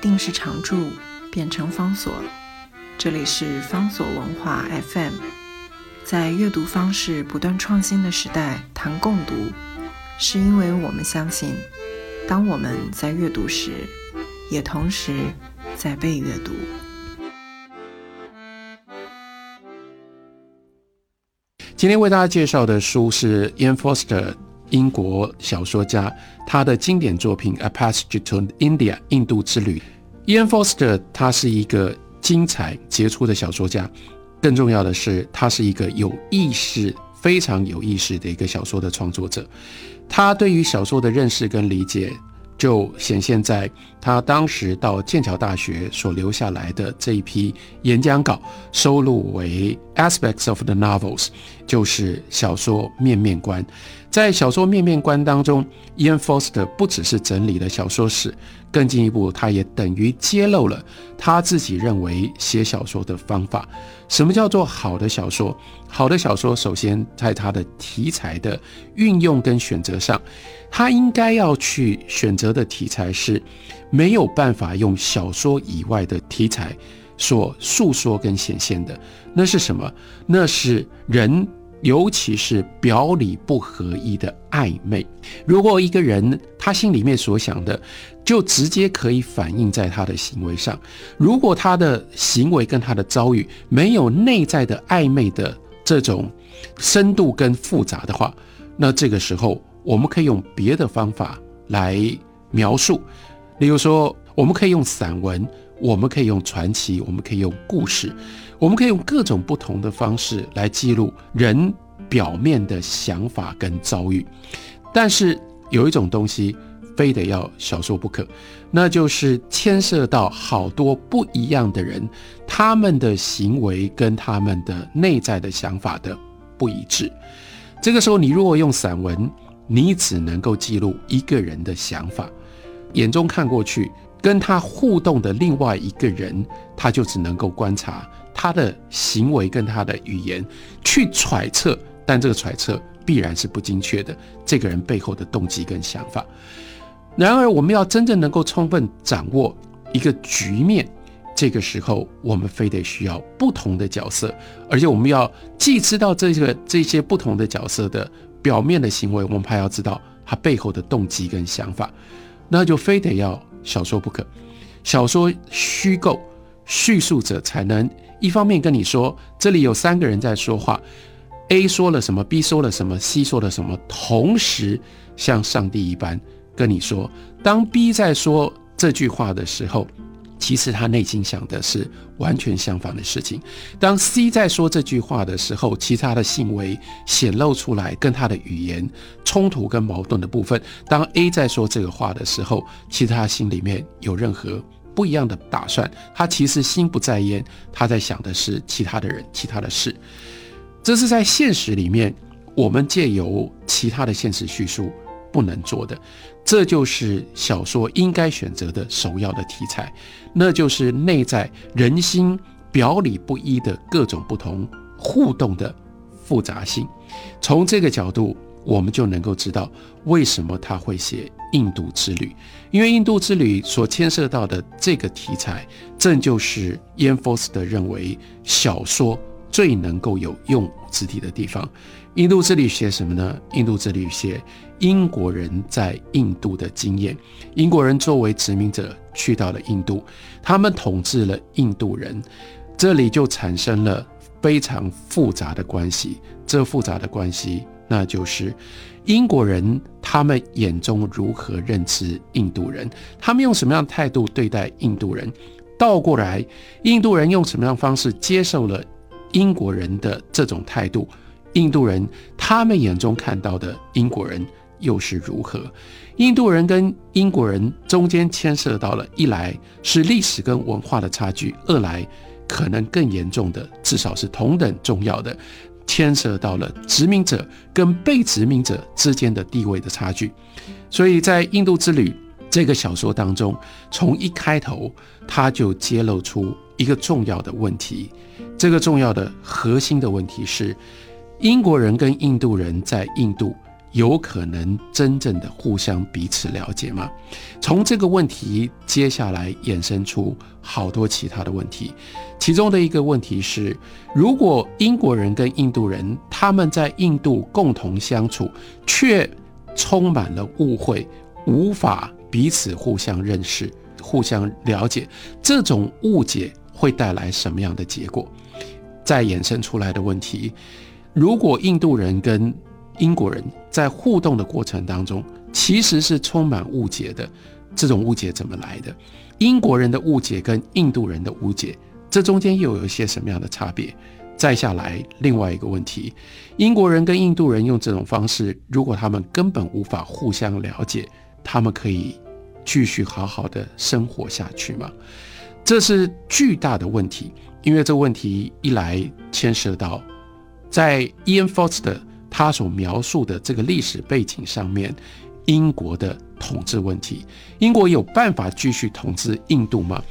定是常驻，变成方所。这里是方所文化 FM，在阅读方式不断创新的时代，谈共读，是因为我们相信，当我们在阅读时，也同时在被阅读。今天为大家介绍的书是 Ian Foster，英国小说家，他的经典作品《A Passage to India》印度之旅。Ian Foster 他是一个精彩杰出的小说家，更重要的是，他是一个有意识、非常有意识的一个小说的创作者。他对于小说的认识跟理解。就显现在他当时到剑桥大学所留下来的这一批演讲稿，收录为《Aspects of the Novels》，就是小说面面观。在小说面面观当中，Ian Foster 不只是整理了小说史，更进一步，他也等于揭露了他自己认为写小说的方法。什么叫做好的小说？好的小说，首先在它的题材的运用跟选择上，他应该要去选择的题材是没有办法用小说以外的题材所诉说跟显现的。那是什么？那是人，尤其是表里不合一的暧昧。如果一个人他心里面所想的，就直接可以反映在他的行为上。如果他的行为跟他的遭遇没有内在的暧昧的这种深度跟复杂的话，那这个时候我们可以用别的方法来描述。例如说，我们可以用散文，我们可以用传奇，我们可以用故事，我们可以用各种不同的方式来记录人表面的想法跟遭遇。但是有一种东西。非得要小说不可，那就是牵涉到好多不一样的人，他们的行为跟他们的内在的想法的不一致。这个时候，你如果用散文，你只能够记录一个人的想法，眼中看过去，跟他互动的另外一个人，他就只能够观察他的行为跟他的语言去揣测，但这个揣测必然是不精确的，这个人背后的动机跟想法。然而，我们要真正能够充分掌握一个局面，这个时候我们非得需要不同的角色，而且我们要既知道这个这些不同的角色的表面的行为，我们还要知道他背后的动机跟想法，那就非得要小说不可。小说虚构叙述者才能一方面跟你说，这里有三个人在说话，A 说了什么，B 说了什么，C 说了什么，同时像上帝一般。跟你说，当 B 在说这句话的时候，其实他内心想的是完全相反的事情。当 C 在说这句话的时候，其他的行为显露出来跟他的语言冲突跟矛盾的部分。当 A 在说这个话的时候，其实他心里面有任何不一样的打算，他其实心不在焉，他在想的是其他的人、其他的事。这是在现实里面，我们借由其他的现实叙述不能做的。这就是小说应该选择的首要的题材，那就是内在人心表里不一的各种不同互动的复杂性。从这个角度，我们就能够知道为什么他会写印度之旅，因为印度之旅所牵涉到的这个题材，正就是燕佛斯德认为小说最能够有用之地的地方。印度之旅写什么呢？印度之旅写。英国人在印度的经验，英国人作为殖民者去到了印度，他们统治了印度人，这里就产生了非常复杂的关系。这复杂的关系，那就是英国人他们眼中如何认知印度人，他们用什么样的态度对待印度人，倒过来，印度人用什么样的方式接受了英国人的这种态度，印度人他们眼中看到的英国人。又是如何？印度人跟英国人中间牵涉到了，一来是历史跟文化的差距，二来可能更严重的，至少是同等重要的，牵涉到了殖民者跟被殖民者之间的地位的差距。所以在《印度之旅》这个小说当中，从一开头他就揭露出一个重要的问题，这个重要的核心的问题是，英国人跟印度人在印度。有可能真正的互相彼此了解吗？从这个问题接下来衍生出好多其他的问题，其中的一个问题是，如果英国人跟印度人他们在印度共同相处，却充满了误会，无法彼此互相认识、互相了解，这种误解会带来什么样的结果？再衍生出来的问题，如果印度人跟英国人在互动的过程当中，其实是充满误解的。这种误解怎么来的？英国人的误解跟印度人的误解，这中间又有一些什么样的差别？再下来，另外一个问题：英国人跟印度人用这种方式，如果他们根本无法互相了解，他们可以继续好好的生活下去吗？这是巨大的问题，因为这问题一来牵涉到在 Ian Foster。他所描述的这个历史背景上面，英国的统治问题，英国有办法继续统治印度吗？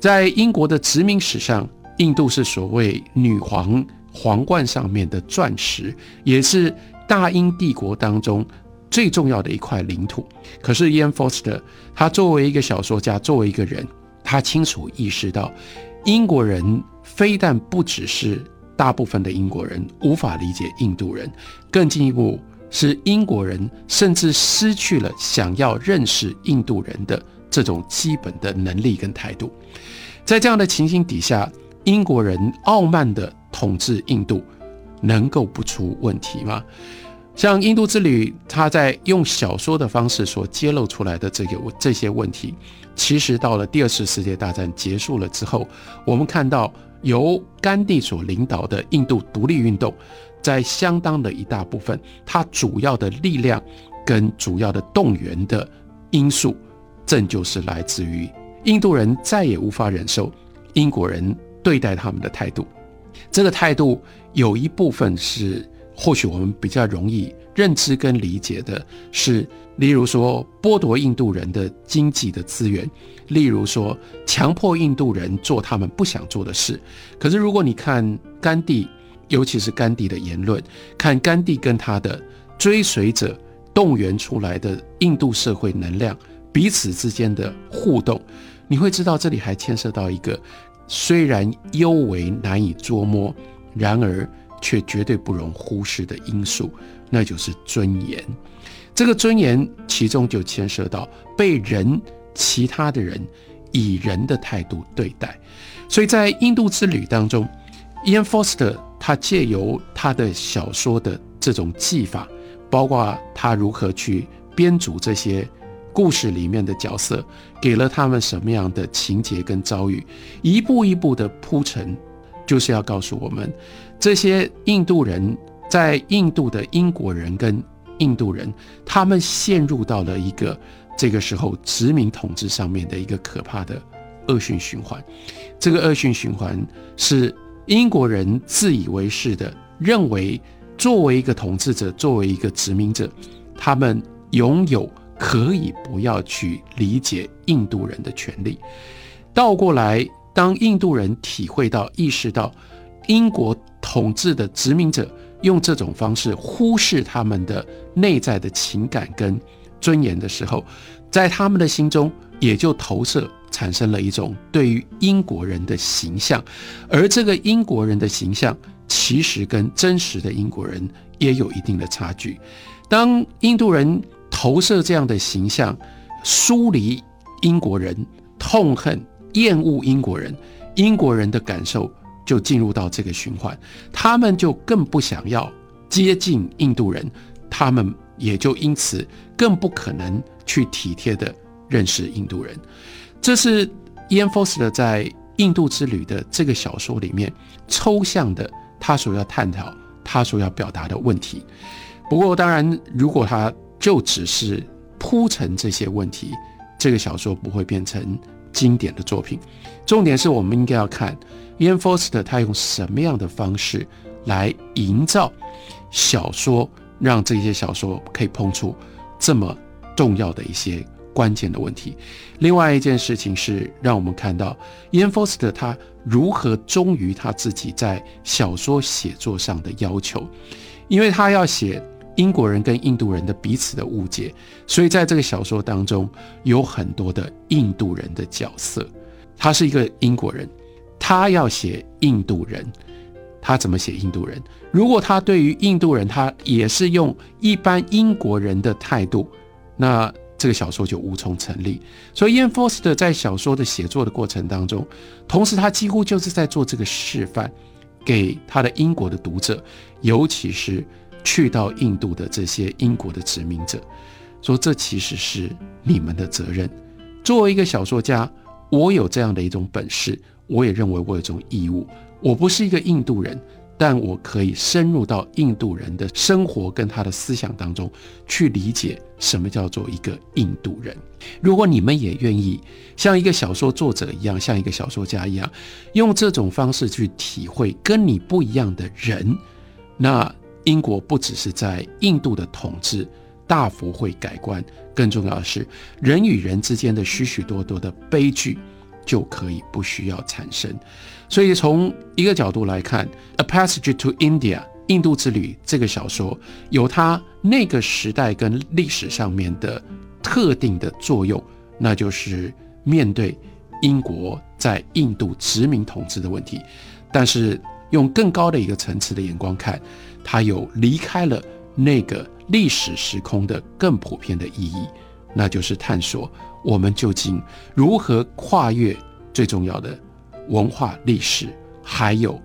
在英国的殖民史上，印度是所谓女皇皇冠上面的钻石，也是大英帝国当中最重要的一块领土。可是，Ian Foster 他作为一个小说家，作为一个人，他清楚意识到，英国人非但不只是。大部分的英国人无法理解印度人，更进一步是英国人甚至失去了想要认识印度人的这种基本的能力跟态度。在这样的情形底下，英国人傲慢的统治印度，能够不出问题吗？像《印度之旅》，他在用小说的方式所揭露出来的这个这些问题，其实到了第二次世界大战结束了之后，我们看到。由甘地所领导的印度独立运动，在相当的一大部分，它主要的力量跟主要的动员的因素，正就是来自于印度人再也无法忍受英国人对待他们的态度。这个态度有一部分是，或许我们比较容易认知跟理解的，是例如说剥夺印度人的经济的资源。例如说，强迫印度人做他们不想做的事。可是，如果你看甘地，尤其是甘地的言论，看甘地跟他的追随者动员出来的印度社会能量彼此之间的互动，你会知道这里还牵涉到一个虽然尤为难以捉摸，然而却绝对不容忽视的因素，那就是尊严。这个尊严其中就牵涉到被人。其他的人以人的态度对待，所以在印度之旅当中，Ian Foster 他借由他的小说的这种技法，包括他如何去编组这些故事里面的角色，给了他们什么样的情节跟遭遇，一步一步的铺陈，就是要告诉我们，这些印度人在印度的英国人跟印度人，他们陷入到了一个。这个时候，殖民统治上面的一个可怕的恶性循环，这个恶性循环是英国人自以为是的认为，作为一个统治者，作为一个殖民者，他们拥有可以不要去理解印度人的权利。倒过来，当印度人体会到、意识到英国统治的殖民者用这种方式忽视他们的内在的情感跟。尊严的时候，在他们的心中也就投射产生了一种对于英国人的形象，而这个英国人的形象其实跟真实的英国人也有一定的差距。当印度人投射这样的形象，疏离英国人，痛恨、厌恶英国人，英国人的感受就进入到这个循环，他们就更不想要接近印度人，他们。也就因此更不可能去体贴的认识印度人，这是 Ian Foster 在《印度之旅》的这个小说里面抽象的他所要探讨、他所要表达的问题。不过，当然，如果他就只是铺陈这些问题，这个小说不会变成经典的作品。重点是我们应该要看 Ian Foster 他用什么样的方式来营造小说。让这些小说可以碰触这么重要的一些关键的问题。另外一件事情是，让我们看到 Ian Foster 他如何忠于他自己在小说写作上的要求，因为他要写英国人跟印度人的彼此的误解，所以在这个小说当中有很多的印度人的角色。他是一个英国人，他要写印度人，他怎么写印度人？如果他对于印度人，他也是用一般英国人的态度，那这个小说就无从成立。所以 Ian Forster 在小说的写作的过程当中，同时他几乎就是在做这个示范，给他的英国的读者，尤其是。去到印度的这些英国的殖民者，说这其实是你们的责任。作为一个小说家，我有这样的一种本事，我也认为我有这种义务。我不是一个印度人，但我可以深入到印度人的生活跟他的思想当中，去理解什么叫做一个印度人。如果你们也愿意像一个小说作者一样，像一个小说家一样，用这种方式去体会跟你不一样的人，那。英国不只是在印度的统治大幅会改观，更重要的是人与人之间的许许多多的悲剧就可以不需要产生。所以从一个角度来看，《A Passage to India》印度之旅这个小说有它那个时代跟历史上面的特定的作用，那就是面对英国在印度殖民统治的问题，但是用更高的一个层次的眼光看。它有离开了那个历史时空的更普遍的意义，那就是探索我们究竟如何跨越最重要的文化历史，还有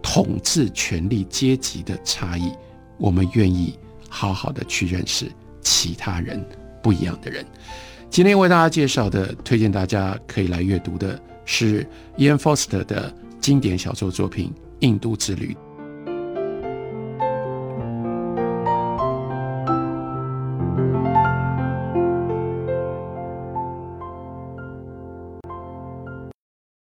统治权力阶级的差异。我们愿意好好的去认识其他人不一样的人。今天为大家介绍的，推荐大家可以来阅读的是 Ian Foster 的经典小说作品《印度之旅》。